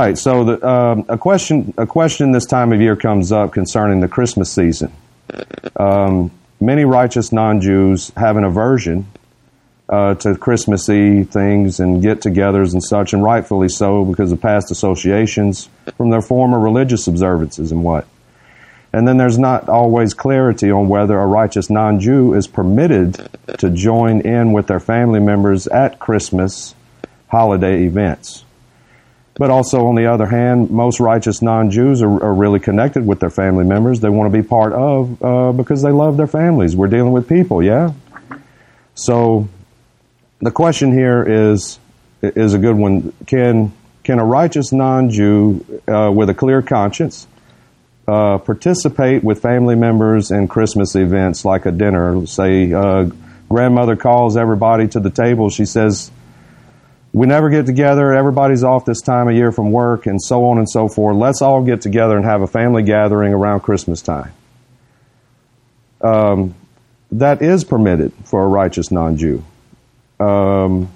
right. So the, um, a question a question this time of year comes up concerning the Christmas season. Um, many righteous non-Jews have an aversion uh, to Christmassy things and get-togethers and such, and rightfully so because of past associations from their former religious observances and what. And then there's not always clarity on whether a righteous non-Jew is permitted to join in with their family members at Christmas holiday events. But also, on the other hand, most righteous non-Jews are, are really connected with their family members. They want to be part of uh, because they love their families. We're dealing with people, yeah. So, the question here is is a good one. Can can a righteous non-Jew uh, with a clear conscience uh, participate with family members in Christmas events like a dinner? Say, uh, grandmother calls everybody to the table. She says, we never get together. Everybody's off this time of year from work and so on and so forth. Let's all get together and have a family gathering around Christmas time. Um, that is permitted for a righteous non-Jew, um,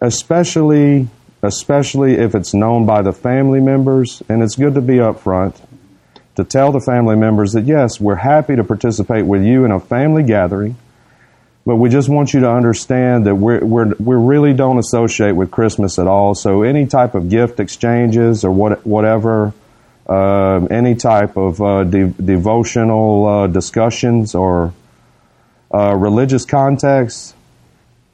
especially especially if it's known by the family members. And it's good to be upfront to tell the family members that yes, we're happy to participate with you in a family gathering but we just want you to understand that we're, we're, we really don't associate with Christmas at all. So any type of gift exchanges or what, whatever, uh, any type of uh, de- devotional uh, discussions or uh, religious context,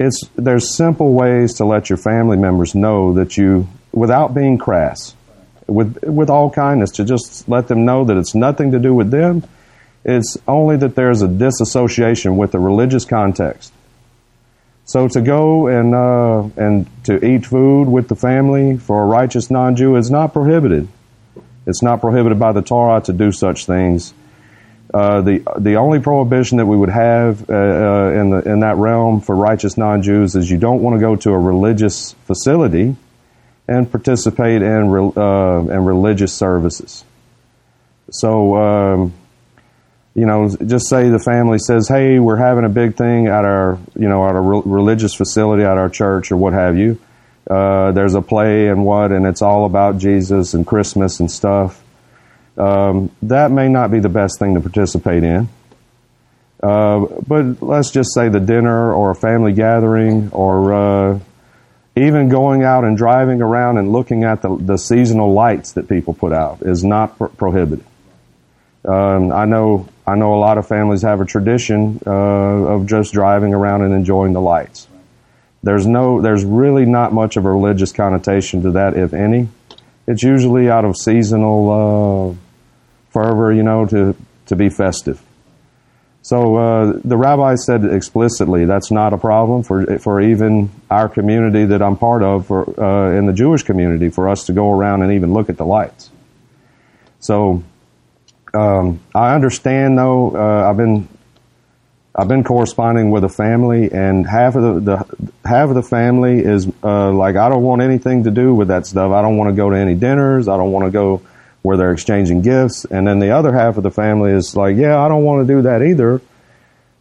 it's there's simple ways to let your family members know that you, without being crass, with with all kindness, to just let them know that it's nothing to do with them it's only that there's a disassociation with the religious context. So to go and uh, and to eat food with the family for a righteous non-Jew is not prohibited. It's not prohibited by the Torah to do such things. Uh, the the only prohibition that we would have uh, uh in the in that realm for righteous non-Jews is you don't want to go to a religious facility and participate in uh, in religious services. So. Um, you know, just say the family says, "Hey, we're having a big thing at our, you know, at a re- religious facility at our church or what have you. Uh, there's a play and what, and it's all about Jesus and Christmas and stuff. Um, that may not be the best thing to participate in. Uh, but let's just say the dinner or a family gathering or uh, even going out and driving around and looking at the, the seasonal lights that people put out is not prohibited. Um, I know I know a lot of families have a tradition uh, of just driving around and enjoying the lights. There's no, there's really not much of a religious connotation to that, if any. It's usually out of seasonal uh, fervor, you know, to to be festive. So uh, the rabbi said explicitly that's not a problem for for even our community that I'm part of, for uh, in the Jewish community, for us to go around and even look at the lights. So um, I understand though. Uh, I've been I've been corresponding with a family, and half of the, the half of the family is uh, like, I don't want anything to do with that stuff. I don't want to go to any dinners. I don't want to go where they're exchanging gifts. And then the other half of the family is like, yeah, I don't want to do that either.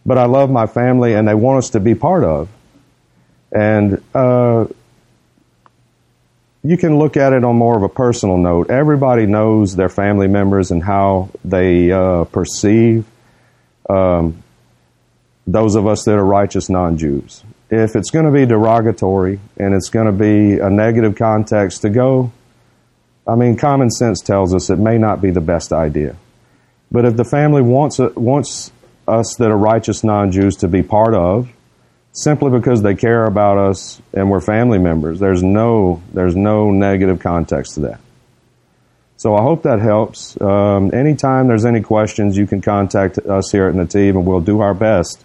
But I love my family, and they want us to be part of. And uh, you can look at it on more of a personal note. Everybody knows their family members and how they uh, perceive um, those of us that are righteous non-Jews. If it's going to be derogatory and it's going to be a negative context to go, I mean, common sense tells us it may not be the best idea. But if the family wants wants us that are righteous non-Jews to be part of, simply because they care about us and we're family members. There's no there's no negative context to that. So I hope that helps. Um, anytime there's any questions, you can contact us here at Netiv, and we'll do our best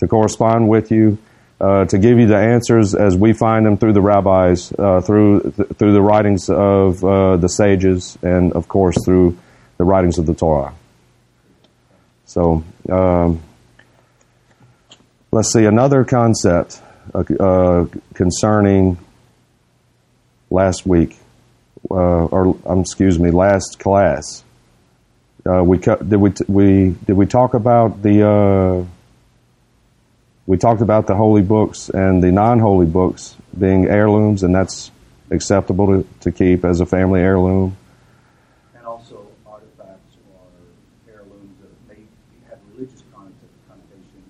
to correspond with you, uh, to give you the answers as we find them through the rabbis, uh, through th- through the writings of uh, the sages, and of course through the writings of the Torah. So. Um, Let's see, another concept uh, uh, concerning last week, uh, or um, excuse me, last class. Uh, we did we we did we talk about the uh, we talked about the holy books and the non-holy books being heirlooms, and that's acceptable to, to keep as a family heirloom. And also artifacts or heirlooms that may have religious connotation,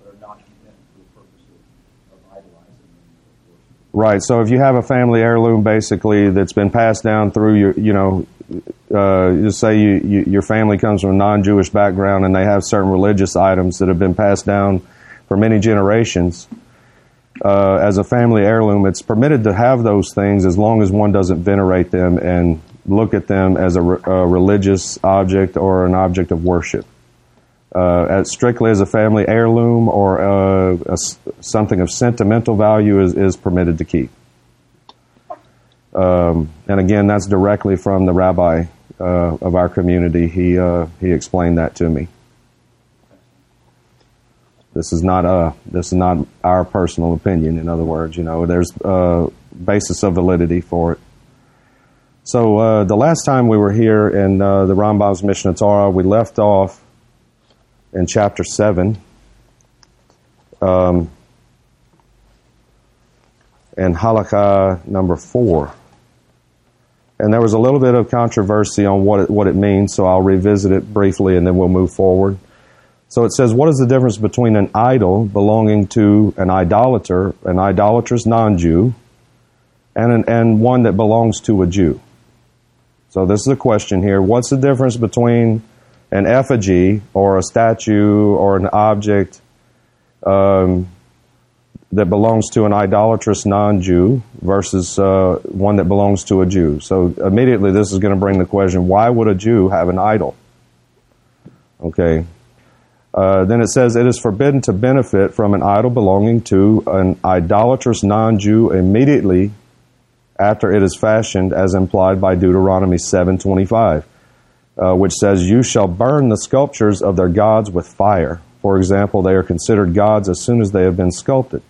but are not meant for the purpose of, of idolizing and worship. Right. So if you have a family heirloom, basically that's been passed down through your, you know, uh, just say you, you, your family comes from a non-Jewish background and they have certain religious items that have been passed down for many generations. Uh, as a family heirloom, it's permitted to have those things as long as one doesn't venerate them and look at them as a, re- a religious object or an object of worship. Uh, strictly as a family heirloom or uh, a, something of sentimental value is, is permitted to keep. Um, and again, that's directly from the rabbi uh, of our community. He uh, he explained that to me. This is not a this is not our personal opinion. In other words, you know, there's a basis of validity for it. So uh, the last time we were here in uh, the Rambam's Mishneh Torah, we left off in chapter seven. Um, and halakha number four. And there was a little bit of controversy on what it, what it means, so I'll revisit it briefly and then we'll move forward. So it says, what is the difference between an idol belonging to an idolater, an idolatrous non-Jew, and, an, and one that belongs to a Jew? So this is a question here. What's the difference between an effigy or a statue or an object um, that belongs to an idolatrous non-Jew versus uh, one that belongs to a Jew. So immediately this is going to bring the question, why would a Jew have an idol? Okay. Uh, then it says, it is forbidden to benefit from an idol belonging to an idolatrous non-Jew immediately after it is fashioned as implied by Deuteronomy 7.25, uh, which says, you shall burn the sculptures of their gods with fire. For example, they are considered gods as soon as they have been sculpted.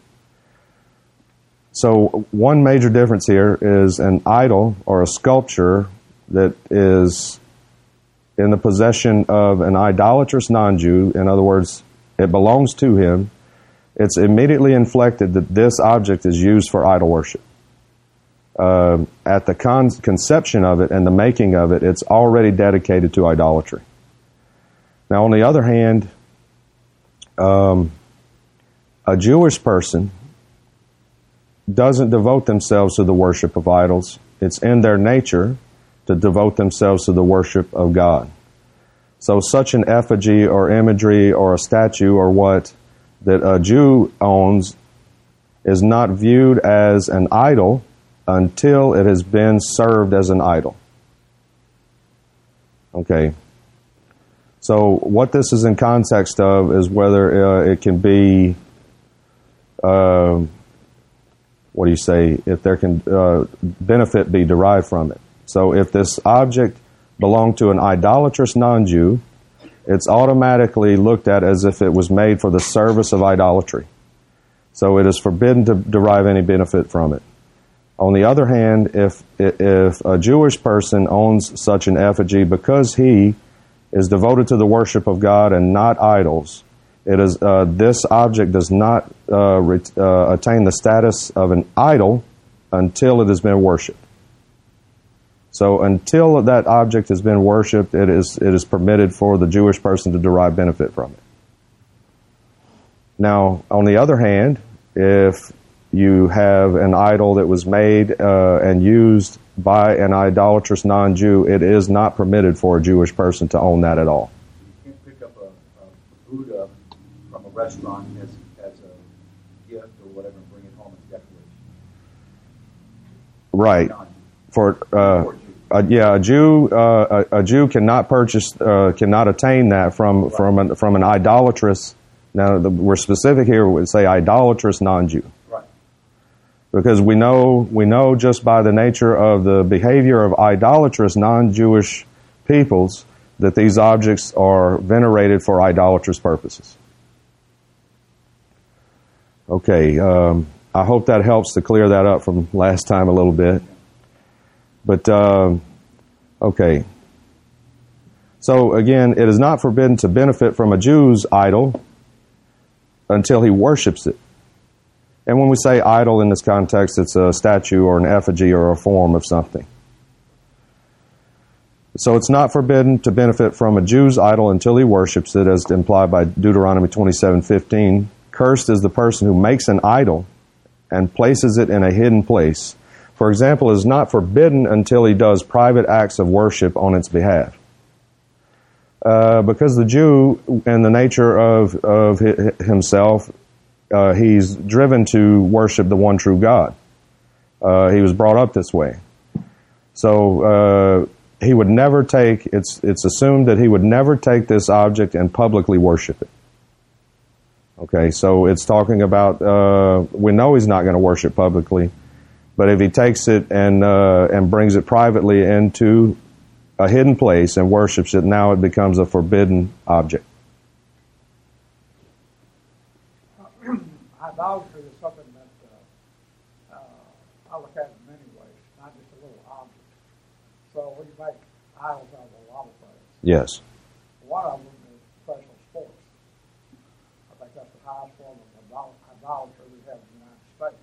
So one major difference here is an idol or a sculpture that is in the possession of an idolatrous non-Jew. In other words, it belongs to him. It's immediately inflected that this object is used for idol worship. Uh, at the con- conception of it and the making of it, it's already dedicated to idolatry. Now, on the other hand, um, a Jewish person doesn't devote themselves to the worship of idols. It's in their nature to devote themselves to the worship of God. So such an effigy or imagery or a statue or what that a Jew owns is not viewed as an idol until it has been served as an idol. Okay. So what this is in context of is whether uh, it can be uh, what do you say, if there can uh, benefit be derived from it. So if this object belonged to an idolatrous non-Jew, it's automatically looked at as if it was made for the service of idolatry. So it is forbidden to derive any benefit from it. On the other hand, if, if a Jewish person owns such an effigy because he is devoted to the worship of God and not idols, it is uh, this object does not uh, ret- uh, attain the status of an idol until it has been worshipped. So until that object has been worshipped, it is it is permitted for the Jewish person to derive benefit from it. Now, on the other hand, if you have an idol that was made uh, and used by an idolatrous non-Jew, it is not permitted for a Jewish person to own that at all. You can't pick up a, a Buddha from a restaurant as, as a gift or whatever and bring it home as decoration. Right. For uh, uh, yeah, a Jew uh, a, a, Jew cannot purchase uh, cannot attain that from right. from an, from an idolatrous. Now the, we're specific here. We would say idolatrous non-Jew. Because we know we know just by the nature of the behavior of idolatrous non-Jewish peoples that these objects are venerated for idolatrous purposes. Okay, um, I hope that helps to clear that up from last time a little bit. But, uh, okay. So again, it is not forbidden to benefit from a Jew's idol until he worships it. And when we say idol in this context, it's a statue or an effigy or a form of something. So it's not forbidden to benefit from a Jew's idol until he worships it, as implied by Deuteronomy 27:15. Cursed is the person who makes an idol and places it in a hidden place. For example, is not forbidden until he does private acts of worship on its behalf. Uh, because the Jew, and the nature of, of himself, uh, he's driven to worship the one true God. Uh, he was brought up this way. So uh, he would never take, it's, it's assumed that he would never take this object and publicly worship it. Okay, so it's talking about, uh, we know he's not going to worship publicly, but if he takes it and, uh, and brings it privately into a hidden place and worships it, now it becomes a forbidden object. Idolatry is something that uh, uh, I look at in many ways, not just a little object. So we make idols out of a lot of things. Yes. One of them is professional sports. I think that's the highest form of idolatry we have in the United States.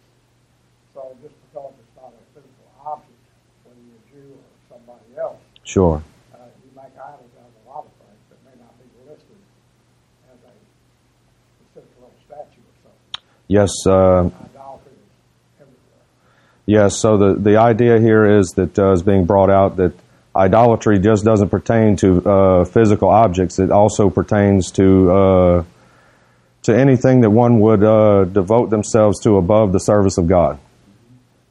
So just because it's not a physical object, whether you're a Jew or somebody else, sure. Uh, you make idols out of a lot of things that may not be listed as a specific little statue or something. Yes. Uh. Yes. So the the idea here is that uh, is being brought out that idolatry just doesn't pertain to uh, physical objects. It also pertains to uh, to anything that one would uh, devote themselves to above the service of God.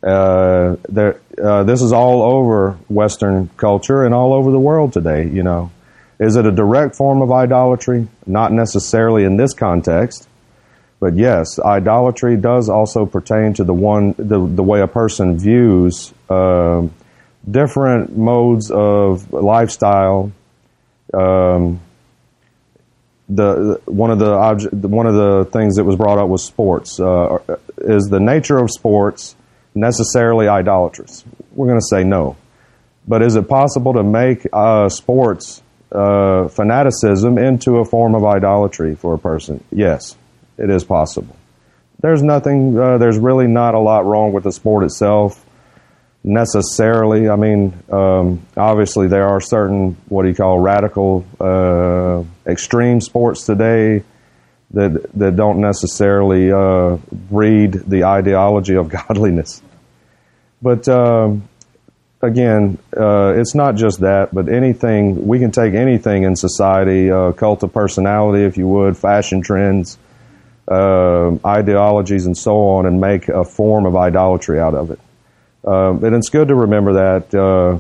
Uh, there, uh, this is all over Western culture and all over the world today. You know, is it a direct form of idolatry? Not necessarily in this context, but yes, idolatry does also pertain to the one the the way a person views. Uh, different modes of lifestyle. Um, the one of the one of the things that was brought up was sports. Uh, is the nature of sports necessarily idolatrous? We're going to say no. But is it possible to make uh, sports uh, fanaticism into a form of idolatry for a person? Yes, it is possible. There's nothing. Uh, there's really not a lot wrong with the sport itself necessarily. I mean, um, obviously there are certain what do you call radical, uh, extreme sports today that that don't necessarily uh, breed the ideology of godliness. But um, again, uh, it's not just that, but anything we can take anything in society, uh, cult of personality, if you would, fashion trends. Uh, ideologies and so on, and make a form of idolatry out of it. Uh, and it's good to remember that uh,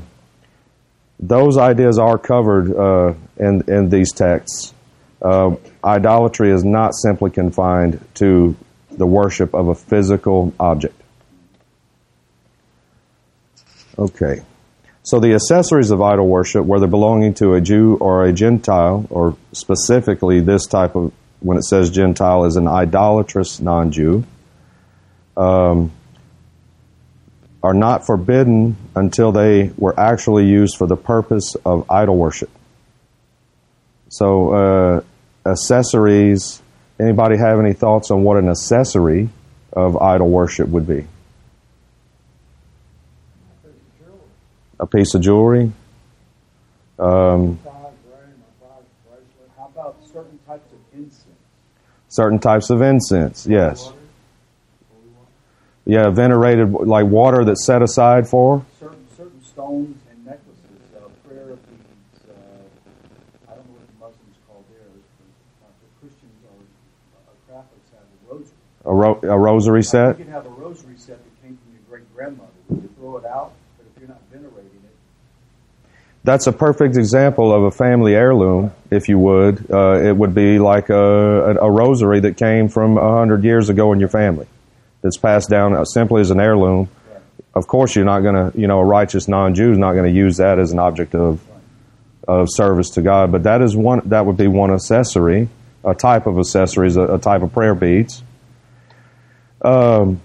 those ideas are covered uh, in, in these texts. Uh, idolatry is not simply confined to the worship of a physical object. Okay. So the accessories of idol worship, whether belonging to a Jew or a Gentile, or specifically this type of, when it says Gentile, is an idolatrous non Jew. Um, are not forbidden until they were actually used for the purpose of idol worship. So, uh, accessories, anybody have any thoughts on what an accessory of idol worship would be? A piece of jewelry? Um, How about certain types of incense? Certain types of incense, yes. Yeah, venerated like water that's set aside for certain certain stones and necklaces, uh, prayer beads. Uh, I don't know what the Muslims call theirs, but the Christians or uh, Catholics have a rosary. A, ro- a rosary set. You can have a rosary set that came from your great grandmother. You throw it out, but if you're not venerating it, that's a perfect example of a family heirloom, if you would. Uh, it would be like a, a, rosary that came from a hundred years ago in your family that's passed down simply as an heirloom. Of course, you're not going to, you know, a righteous non-Jew is not going to use that as an object of of service to God. But that is one. That would be one accessory, a type of accessories, a, a type of prayer beads. Um,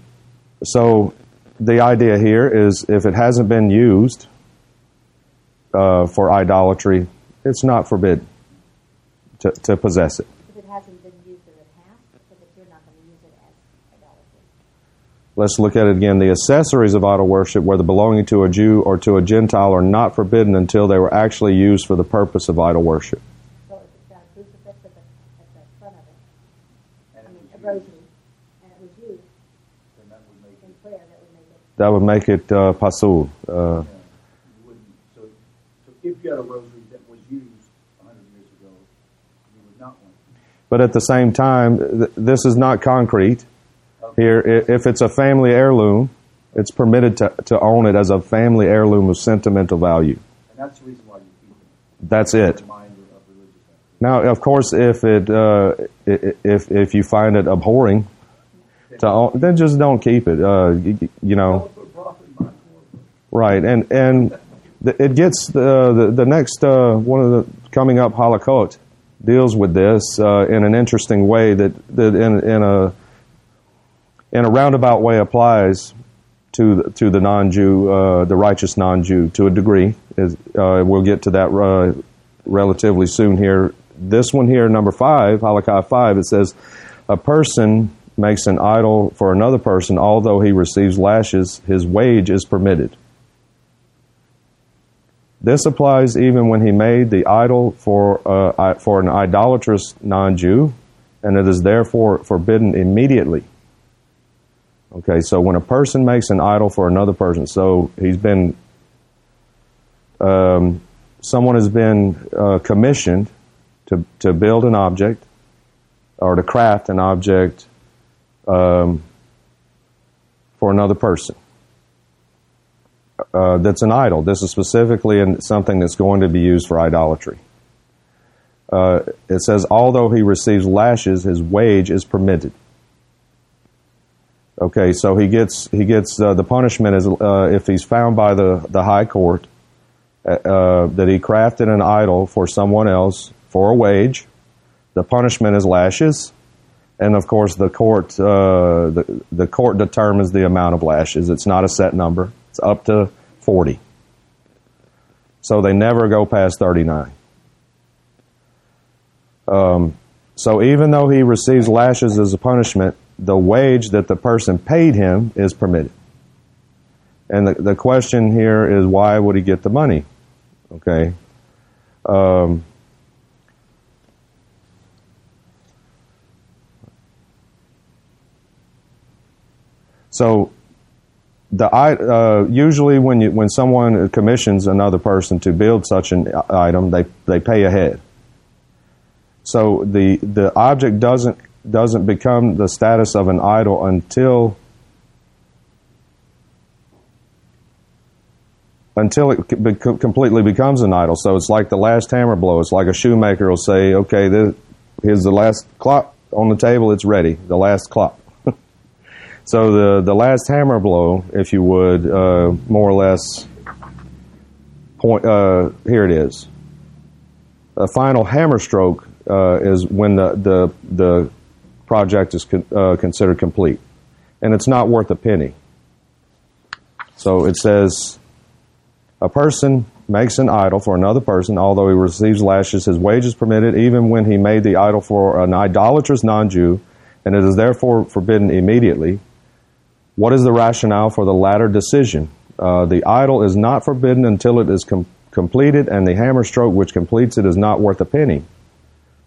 so the idea here is if it hasn't been used uh, for idolatry, it's not forbidden to, to possess it. Let's look at it again. The accessories of idol worship, whether belonging to a Jew or to a Gentile, are not forbidden until they were actually used for the purpose of idol worship. So it's got a crucifix at the, at the front of it, And I mean, a rosary, and it was used that would make it, prayer, that would make it, That would make it uh, pasul. Uh, yeah, you wouldn't, so, so if you had a rosary that was used hundred years ago, you would not want it. but at the same time, th- this is not concrete. Okay. Here, if it's a family heirloom, it's permitted to, to own it as a family heirloom of sentimental value. And that's the reason why you keep it. That's It's it. of. Now, of course, if it uh, if if you find it abhorring, to own, then just don't keep it. Uh, you, you know, Put profit in my court. right? And and it gets the the, the next uh, one of the coming up halakhot deals with this uh, in an interesting way that that in in a in a roundabout way applies to the, to the non-Jew, uh, the righteous non-Jew, to a degree. Is, uh, we'll get to that uh, relatively soon here. This one here, number five, halakha five, it says, a person makes an idol for another person, although he receives lashes, his wage is permitted. This applies even when he made the idol for uh, for an idolatrous non-Jew, and it is therefore forbidden immediately. Okay, so when a person makes an idol for another person, so he's been, um, someone has been uh, commissioned to to build an object or to craft an object um, for another person. Uh, that's an idol. This is specifically in something that's going to be used for idolatry. Uh, it says, although he receives lashes, his wage is permitted. Okay, so he gets he gets uh, the punishment is uh, if he's found by the the high court uh, uh, that he crafted an idol for someone else for a wage. The punishment is lashes, and of course the court the the court determines the amount of lashes. It's not a set number. It's up to forty. So they never go past thirty nine. Um, so even though he receives lashes as a punishment, the wage that the person paid him is permitted. And the, the question here is why would he get the money? Okay. Um, so the uh, usually when you when someone commissions another person to build such an item, they they pay ahead. So the the object doesn't doesn't become the status of an idol until until it bec- completely becomes an idol. So it's like the last hammer blow. It's like a shoemaker will say, "Okay, this, here's the last clock on the table. It's ready. The last clock." So the the last hammer blow, if you would, uh, more or less, point. Uh, here it is. A final hammer stroke uh, is when the the the project is con- uh, considered complete, and it's not worth a penny. So it says, a person makes an idol for another person, although he receives lashes, his wage is permitted, even when he made the idol for an idolatrous non-Jew, and it is therefore forbidden immediately. What is the rationale for the latter decision? Uh, the idol is not forbidden until it is com- completed, and the hammer stroke which completes it is not worth a penny.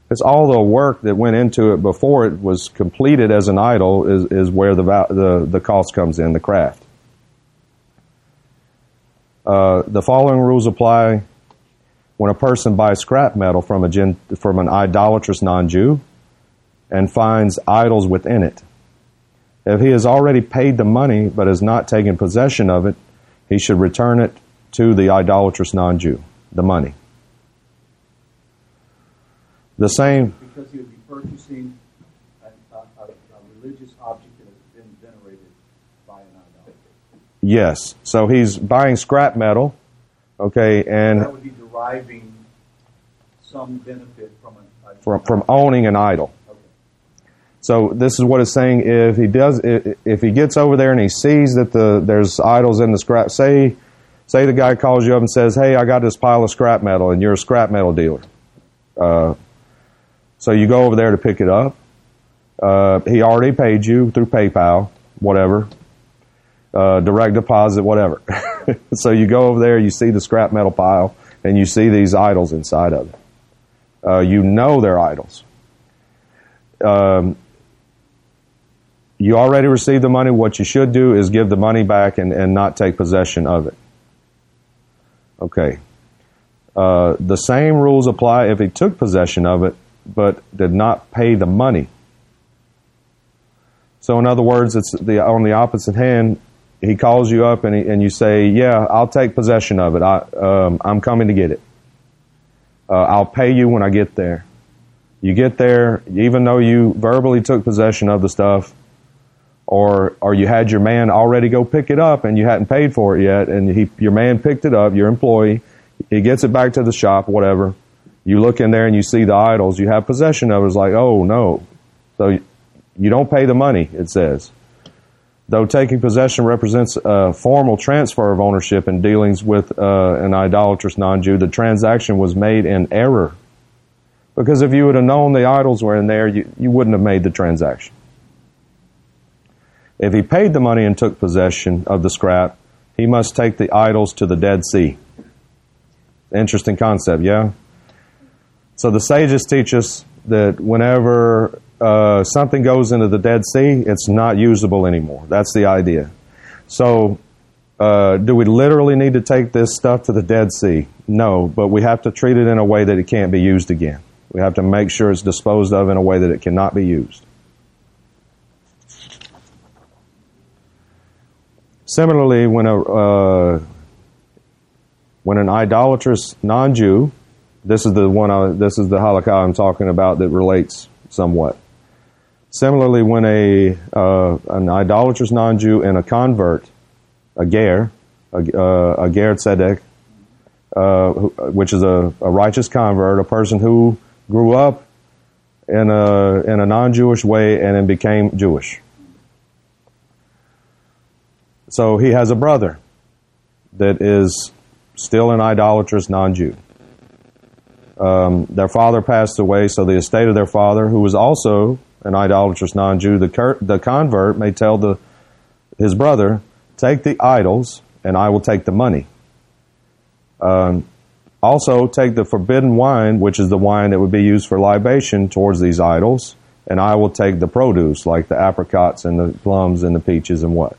It's all the work that went into it before it was completed as an idol is, is where the, val- the the cost comes in, the craft. Uh, the following rules apply when a person buys scrap metal from a gen- from an idolatrous non-Jew and finds idols within it. If he has already paid the money but has not taken possession of it, he should return it to the idolatrous non-Jew, the money. The same Because he would be purchasing a, a, a, religious object that has been venerated by an idolater. Yes. So he's buying scrap metal, okay, and. That would be deriving some benefit from an. a- from, from owning an idol. So this is what it's saying. If he does, if he gets over there and he sees that the there's idols in the scrap, say, say the guy calls you up and says, "Hey, I got this pile of scrap metal, and you're a scrap metal dealer." Uh, so you go over there to pick it up. Uh, he already paid you through PayPal, whatever. uh, direct deposit, whatever. so you go over there, you see the scrap metal pile, and you see these idols inside of it. Uh, you know they're idols. Um, you already received the money. What you should do is give the money back and, and not take possession of it. Okay. Uh, the same rules apply if he took possession of it, but did not pay the money. So, in other words, it's the on the opposite hand. He calls you up and he, and you say, "Yeah, I'll take possession of it. I, um, I'm coming to get it. Uh, I'll pay you when I get there." You get there, even though you verbally took possession of the stuff, or or you had your man already go pick it up and you hadn't paid for it yet, and he your man picked it up, your employee, he gets it back to the shop, whatever. You look in there and you see the idols, you have possession of it. It's like, oh no, so you don't pay the money. It says. Though taking possession represents a formal transfer of ownership in dealings with uh, an idolatrous non-Jew, the transaction was made in error because if you would have known the idols were in there, you, you wouldn't have made the transaction. If he paid the money and took possession of the scrap, he must take the idols to the Dead Sea. Interesting concept, yeah? So the sages teach us that whenever uh, something goes into the Dead Sea, it's not usable anymore. That's the idea. So, uh, do we literally need to take this stuff to the Dead Sea? No, but we have to treat it in a way that it can't be used again. We have to make sure it's disposed of in a way that it cannot be used. Similarly, when a uh, when an idolatrous non-Jew, this is the one. I, this is the halakha I'm talking about that relates somewhat. Similarly, when a uh, an idolatrous non-Jew and a convert, a ger, a, uh, a ger tzedek, uh, which is a, a righteous convert, a person who grew up in a, in a non-Jewish way and then became Jewish. So he has a brother that is still an idolatrous non-Jew. Um, their father passed away, so the estate of their father, who was also an idolatrous non-Jew, the, cur- the convert may tell the, his brother, take the idols and I will take the money. Um, also, take the forbidden wine, which is the wine that would be used for libation towards these idols, and I will take the produce, like the apricots and the plums and the peaches and what.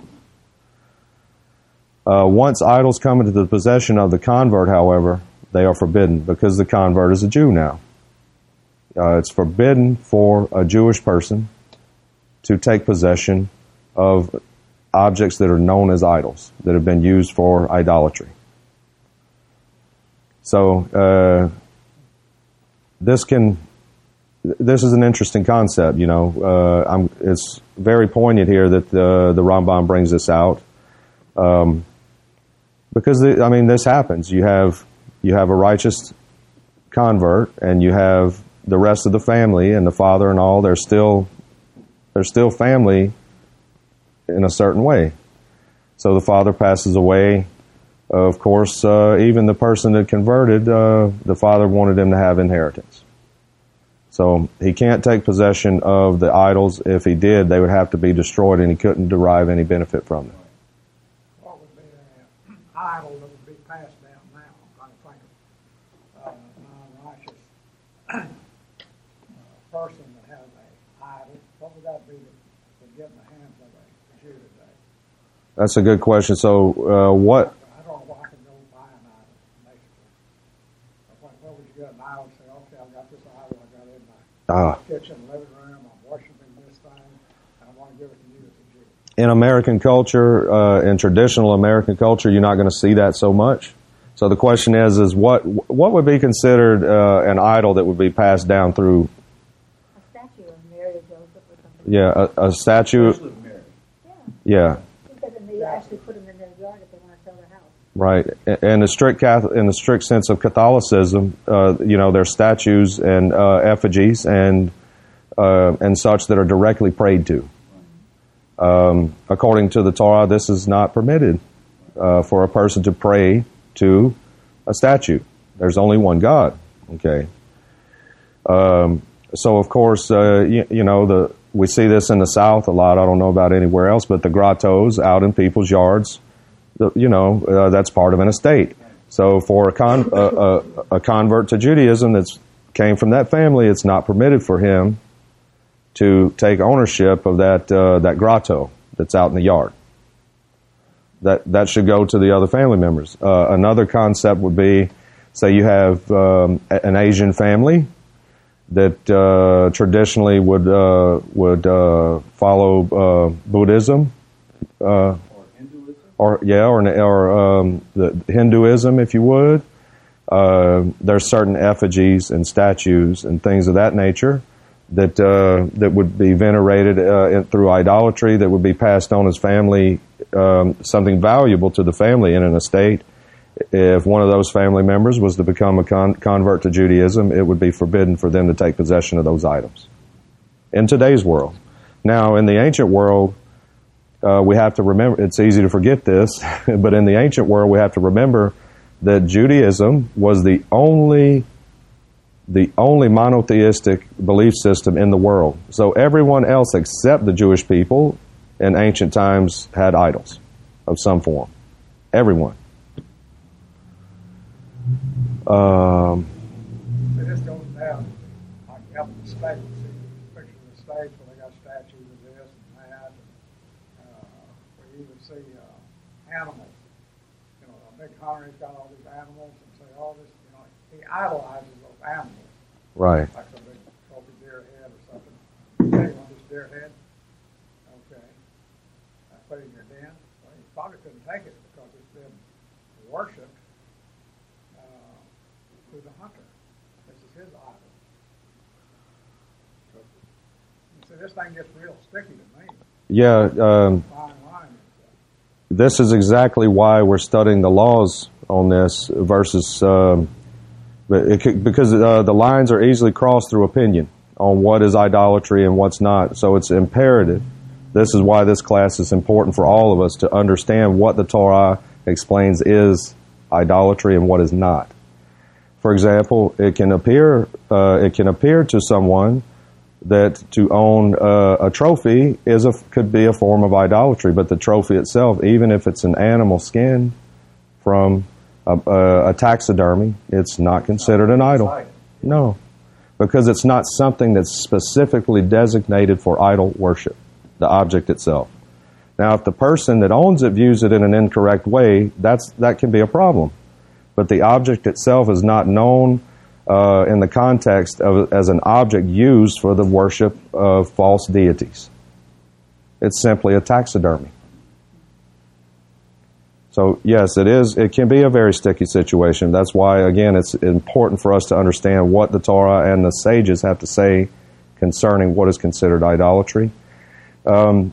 Uh, once idols come into the possession of the convert, however, they are forbidden because the convert is a Jew now. Uh, it's forbidden for a Jewish person to take possession of objects that are known as idols, that have been used for idolatry. So uh, this can this is an interesting concept. You know, uh, it's very poignant here that the the Rambam brings this out um, because the, I mean this happens. You have you have a righteous convert, and you have the rest of the family and the father and all. They're still they're still family in a certain way. So the father passes away of course, uh, even the person that converted, uh, the father wanted him to have inheritance. So he can't take possession of the idols. If he did, they would have to be destroyed, and he couldn't derive any benefit from them. What would be an idol that would be passed down now? I'm trying to think of uh, non-righteous uh, person that has an idol. What that be to, to get the hands of a Jew today? That's a good question. So, uh, what I don't know where I can go buy an idol, basically. Like, where would you get an idol and say, okay, I've got this idol, I got it in my Ah. kitchen, living room, I'm worshiping this thing, and I want to give it to you as a Jew. in American culture, uh, in traditional American culture, you're not going to see that so much. So the question is, is what what would be considered uh, an idol that would be passed down through? Want a, sell their house. right. and the strict Catholic, in the strict sense of Catholicism, uh, you know, there's statues and uh, effigies and uh, and such that are directly prayed to. Um, according to the Torah, this is not permitted uh, for a person to pray to a statue. There's only one God. Okay. Um, so of course, uh, you, you know the we see this in the South a lot. I don't know about anywhere else, but the grottos out in people's yards, you know, uh, that's part of an estate. So for a, con, a, a convert to Judaism that's came from that family, it's not permitted for him to take ownership of that uh, that grotto that's out in the yard. That that should go to the other family members. Uh, another concept would be, say you have um, an Asian family that uh, traditionally would uh, would uh, follow uh, Buddhism, Or Hinduism? or yeah, or or um, the Hinduism, if you would. Uh, there's certain effigies and statues and things of that nature that uh, that would be venerated uh, in, through idolatry that would be passed on as family um, something valuable to the family in an estate. If one of those family members was to become a con- convert to Judaism, it would be forbidden for them to take possession of those items. In today's world, now in the ancient world, uh, we have to remember. It's easy to forget this, but in the ancient world, we have to remember that Judaism was the only the only monotheistic belief system in the world. So everyone else except the Jewish people in ancient times had idols of some form. Everyone. Um, See, this goes down, like up the states, see, picture of the states where they got statues of this and that. and, Uh, we even see, uh, animals. You know, a big hunter, he's got all these animals and say, all this, you know, he idolizes those animals. right. like a big trophy deer head or something. Okay, on this deer head, okay. I put it in your den. Well, you probably couldn't take it because it's been worshipped uh, through the hunter. This is his idol. So, this thing gets real sticky to me. Yeah. Um, this is exactly why we're studying the laws on this versus um, because uh, the lines are easily crossed through opinion on what is idolatry and what's not. So it's imperative. This is why this class is important for all of us to understand what the Torah explains is idolatry and what is not. For example, it can appear uh, it can appear to someone that to own uh, a trophy is a, could be a form of idolatry, but the trophy itself, even if it's an animal skin from a, a, a taxidermy, it's not considered an idol. No, because it's not something that's specifically designated for idol worship, the object itself. Now, if the person that owns it views it in an incorrect way, that's that can be a problem. But the object itself is not known uh, in the context of as an object used for the worship of false deities. It's simply a taxidermy. So yes, it is. It can be a very sticky situation. That's why, again, it's important for us to understand what the Torah and the sages have to say concerning what is considered idolatry. Um,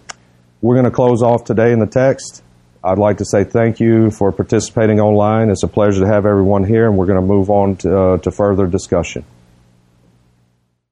we're going to close off today in the text. I'd like to say thank you for participating online. It's a pleasure to have everyone here, and we're going to move on to, uh, to further discussion.